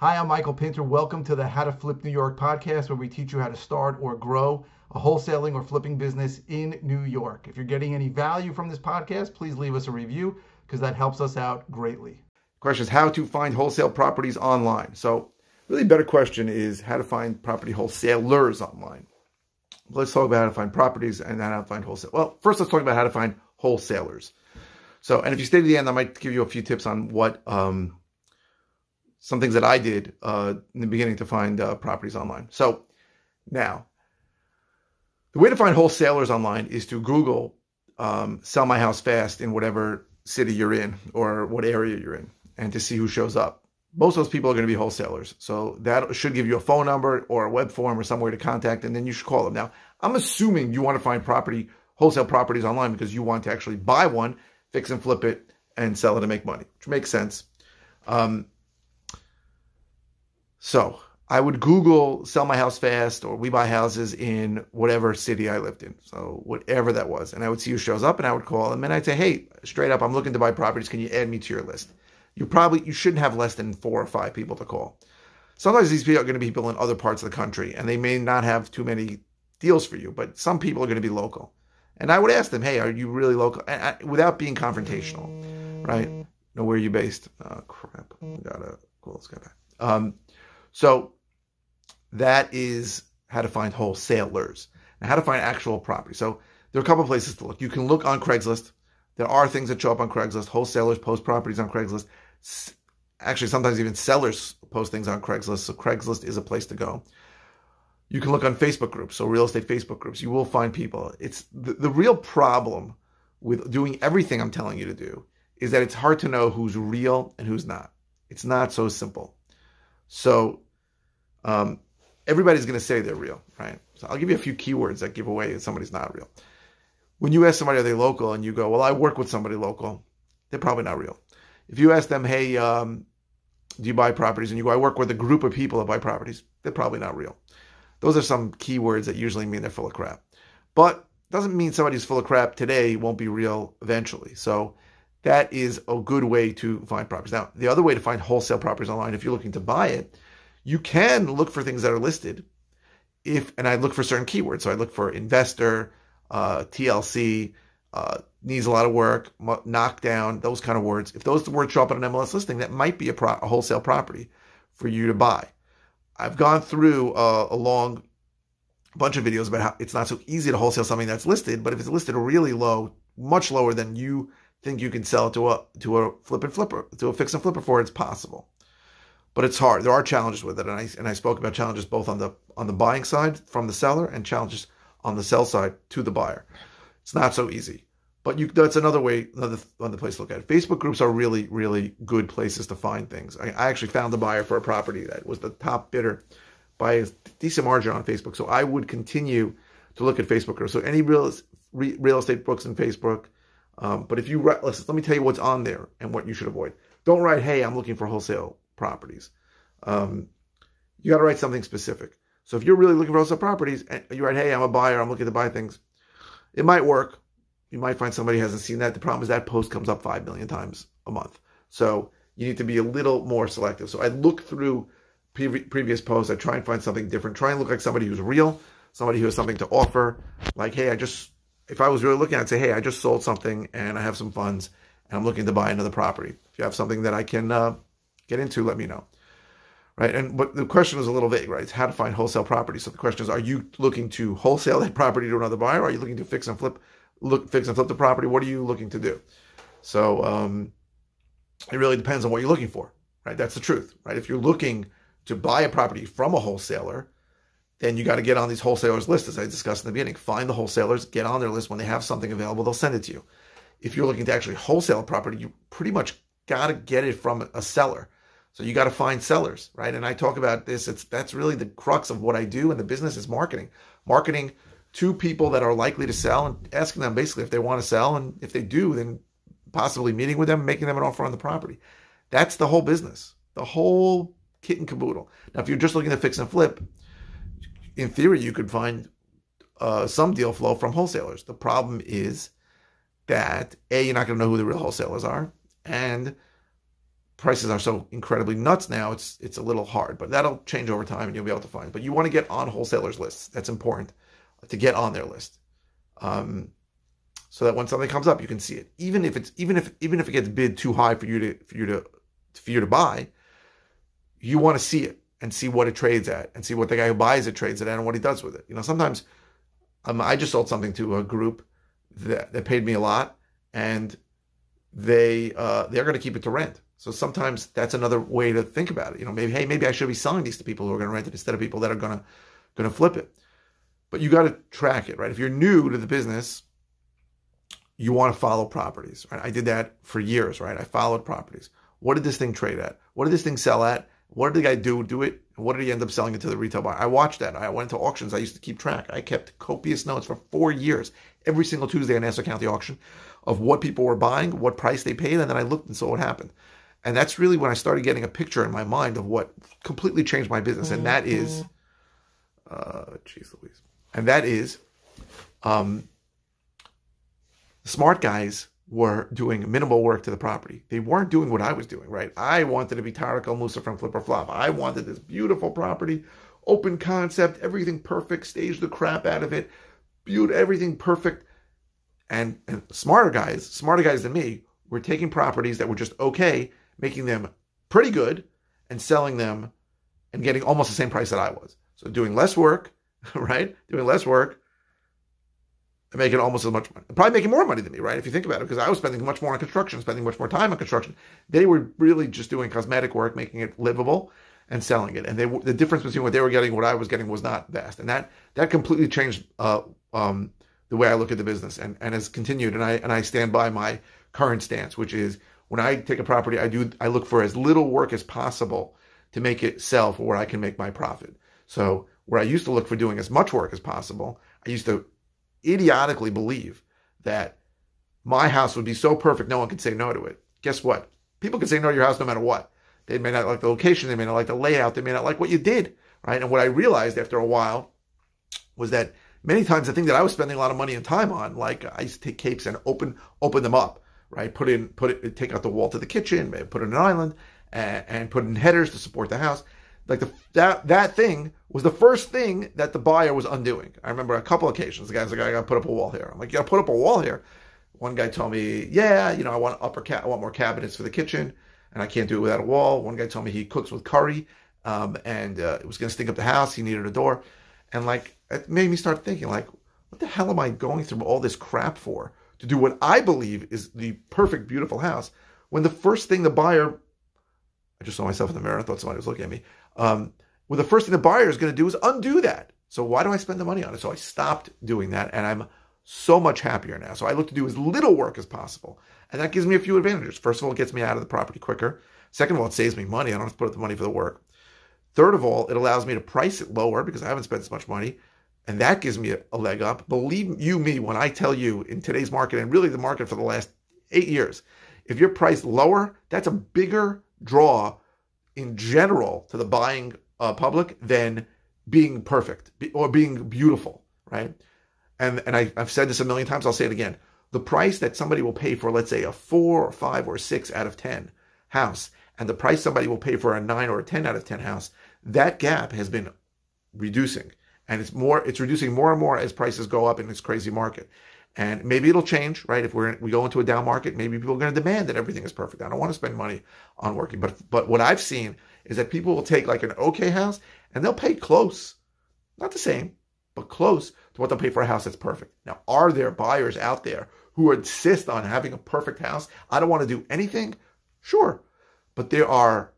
Hi, I'm Michael Pinter. Welcome to the How to Flip New York podcast, where we teach you how to start or grow a wholesaling or flipping business in New York. If you're getting any value from this podcast, please leave us a review because that helps us out greatly. Question is how to find wholesale properties online. So, really, better question is how to find property wholesalers online. Let's talk about how to find properties and then how to find wholesale. Well, first, let's talk about how to find wholesalers. So, and if you stay to the end, I might give you a few tips on what um, some things that I did uh, in the beginning to find uh, properties online. So, now the way to find wholesalers online is to Google um, "sell my house fast" in whatever city you're in or what area you're in, and to see who shows up. Most of those people are going to be wholesalers, so that should give you a phone number or a web form or somewhere to contact, and then you should call them. Now, I'm assuming you want to find property wholesale properties online because you want to actually buy one fix and flip it, and sell it and make money, which makes sense. Um, so I would Google sell my house fast or we buy houses in whatever city I lived in. So whatever that was. And I would see who shows up and I would call them and I'd say, hey, straight up, I'm looking to buy properties. Can you add me to your list? You probably, you shouldn't have less than four or five people to call. Sometimes these people are going to be people in other parts of the country and they may not have too many deals for you, but some people are going to be local. And I would ask them, hey, are you really local? I, without being confrontational, right? Know where are you based? Oh, crap. gotta, cool, let's go back. Um, so that is how to find wholesalers and how to find actual property. So there are a couple of places to look. You can look on Craigslist. There are things that show up on Craigslist. Wholesalers post properties on Craigslist. Actually, sometimes even sellers post things on Craigslist. So Craigslist is a place to go. You can look on Facebook groups, so real estate Facebook groups. You will find people. It's the, the real problem with doing everything I'm telling you to do is that it's hard to know who's real and who's not. It's not so simple. So um, everybody's going to say they're real, right? So I'll give you a few keywords that give away that somebody's not real. When you ask somebody, are they local? And you go, well, I work with somebody local, they're probably not real. If you ask them, hey, um, do you buy properties? And you go, I work with a group of people that buy properties, they're probably not real. Those are some keywords that usually mean they're full of crap. But doesn't mean somebody's full of crap today won't be real eventually. So that is a good way to find properties. Now, the other way to find wholesale properties online, if you're looking to buy it, you can look for things that are listed. If and I look for certain keywords. So I look for investor, uh, TLC, uh, needs a lot of work, knockdown, those kind of words. If those words show up on an MLS listing, that might be a, pro- a wholesale property for you to buy. I've gone through uh, a long bunch of videos about how it's not so easy to wholesale something that's listed, but if it's listed really low, much lower than you think you can sell to a to a flip and flipper, to a fix and flipper for, it's possible. But it's hard. There are challenges with it, and I and I spoke about challenges both on the on the buying side from the seller and challenges on the sell side to the buyer. It's not so easy. But you, that's another way, another, another place to look at it. Facebook groups are really, really good places to find things. I, I actually found a buyer for a property that was the top bidder by a decent margin on Facebook. So I would continue to look at Facebook groups. So any real real estate books in Facebook. Um, but if you listen, let me tell you what's on there and what you should avoid. Don't write, "Hey, I'm looking for wholesale properties." Um, you got to write something specific. So if you're really looking for wholesale properties and you write, "Hey, I'm a buyer. I'm looking to buy things," it might work you might find somebody hasn't seen that. The problem is that post comes up 5 million times a month. So you need to be a little more selective. So I look through pre- previous posts. I try and find something different. Try and look like somebody who's real, somebody who has something to offer. Like, hey, I just, if I was really looking, I'd say, hey, I just sold something and I have some funds and I'm looking to buy another property. If you have something that I can uh, get into, let me know. Right. And but the question is a little vague, right? It's how to find wholesale property. So the question is, are you looking to wholesale that property to another buyer? Are you looking to fix and flip look fix and flip the property? What are you looking to do? So um, it really depends on what you're looking for, right? That's the truth, right? If you're looking to buy a property from a wholesaler, then you got to get on these wholesalers list, as I discussed in the beginning. Find the wholesalers, get on their list. When they have something available, they'll send it to you. If you're looking to actually wholesale a property, you pretty much got to get it from a seller. So you got to find sellers, right? And I talk about this. It's that's really the crux of what I do in the business is marketing. Marketing to people that are likely to sell and asking them basically if they want to sell. And if they do, then possibly meeting with them, making them an offer on the property. That's the whole business, the whole kit and caboodle. Now, if you're just looking to fix and flip, in theory, you could find uh, some deal flow from wholesalers. The problem is that A, you're not going to know who the real wholesalers are. And prices are so incredibly nuts now, it's it's a little hard, but that'll change over time and you'll be able to find. But you want to get on wholesalers lists. That's important to get on their list. Um, so that when something comes up, you can see it. Even if it's even if even if it gets bid too high for you to for you to for you to buy, you want to see it and see what it trades at and see what the guy who buys it trades it at and what he does with it. You know, sometimes um, I just sold something to a group that, that paid me a lot and they uh, they're going to keep it to rent. So sometimes that's another way to think about it. You know, maybe hey, maybe I should be selling these to people who are going to rent it instead of people that are going to going to flip it. But you got to track it, right? If you're new to the business, you want to follow properties, right? I did that for years, right? I followed properties. What did this thing trade at? What did this thing sell at? What did the guy do? Do it? What did he end up selling it to the retail buyer? I watched that. I went to auctions. I used to keep track. I kept copious notes for four years, every single Tuesday in Nassau County auction, of what people were buying, what price they paid, and then I looked and saw what happened. And that's really when I started getting a picture in my mind of what completely changed my business, and that is, uh, geez Louise, and that is, um, smart guys were doing minimal work to the property. They weren't doing what I was doing, right? I wanted to be Tarek El Moussa from Flip or Flop. I wanted this beautiful property, open concept, everything perfect, stage the crap out of it, beautiful, everything perfect. And, and smarter guys, smarter guys than me, were taking properties that were just okay, making them pretty good, and selling them and getting almost the same price that I was. So doing less work, right? Doing less work, making almost as much money. Probably making more money than me, right? If you think about it, because I was spending much more on construction, spending much more time on construction. They were really just doing cosmetic work, making it livable and selling it. And they, the difference between what they were getting and what I was getting was not vast. And that that completely changed uh, um, the way I look at the business and, and has continued. And I and I stand by my current stance, which is when I take a property, I do I look for as little work as possible to make it sell for where I can make my profit. So where I used to look for doing as much work as possible, I used to idiotically believe that my house would be so perfect no one could say no to it. Guess what? People can say no to your house no matter what. They may not like the location, they may not like the layout, they may not like what you did, right? And what I realized after a while was that many times the thing that I was spending a lot of money and time on, like I used to take capes and open open them up, right? Put in put it take out the wall to the kitchen, put in an island, and, and put in headers to support the house like the that that thing was the first thing that the buyer was undoing. I remember a couple occasions the guy's like, I gotta put up a wall here. I'm like, you gotta put up a wall here. One guy told me, yeah, you know, I want upper ca- I want more cabinets for the kitchen, and I can't do it without a wall. One guy told me he cooks with curry, um, and uh, it was gonna stink up the house. He needed a door, and like it made me start thinking, like, what the hell am I going through all this crap for to do what I believe is the perfect, beautiful house? When the first thing the buyer, I just saw myself in the mirror. I thought somebody was looking at me um, well, the first thing the buyer is going to do is undo that. So why do I spend the money on it? So I stopped doing that, and I'm so much happier now. So I look to do as little work as possible, and that gives me a few advantages. First of all, it gets me out of the property quicker. Second of all, it saves me money. I don't have to put up the money for the work. Third of all, it allows me to price it lower because I haven't spent as much money, and that gives me a, a leg up. Believe you me when I tell you in today's market, and really the market for the last eight years, if you're priced lower, that's a bigger draw in general to the buying uh, public than being perfect or being beautiful, right? And and I, I've said this a million times. I'll say it again. The price that somebody will pay for, let's say, a four or five or six out of ten house, and the price somebody will pay for a nine or a ten out of ten house, that gap has been reducing, and it's more. It's reducing more and more as prices go up in this crazy market. And maybe it'll change, right? If we're we go into a down market, maybe people are going to demand that everything is perfect. I don't want to spend money on working, but but what I've seen is that people will take like an okay house and they'll pay close, not the same, but close to what they'll pay for a house that's perfect. Now, are there buyers out there who insist on having a perfect house? I don't want to do anything. Sure, but there are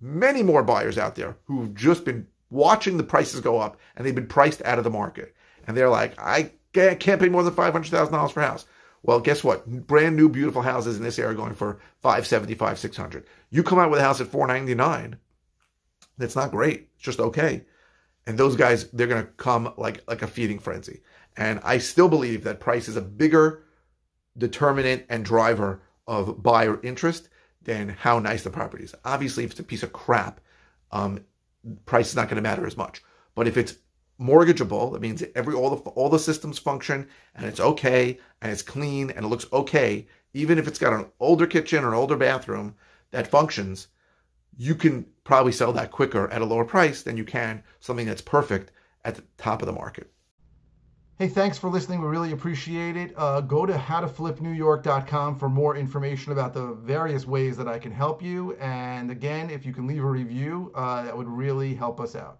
many more buyers out there who've just been watching the prices go up and they've been priced out of the market, and they're like, I can't pay more than five hundred thousand dollars for a house. Well, guess what? Brand new, beautiful houses in this area going for five seventy five, six hundred. You come out with a house at four ninety nine. That's not great. It's just okay. And those guys, they're gonna come like like a feeding frenzy. And I still believe that price is a bigger determinant and driver of buyer interest than how nice the property is. Obviously, if it's a piece of crap, um, price is not going to matter as much. But if it's mortgageable. That means every all the all the systems function and it's okay and it's clean and it looks okay, even if it's got an older kitchen or an older bathroom. that functions, you can probably sell that quicker at a lower price than you can something that's perfect at the top of the market. Hey, thanks for listening. We really appreciate it. Uh, go to howtoflipnewyork.com for more information about the various ways that I can help you. And again, if you can leave a review, uh, that would really help us out.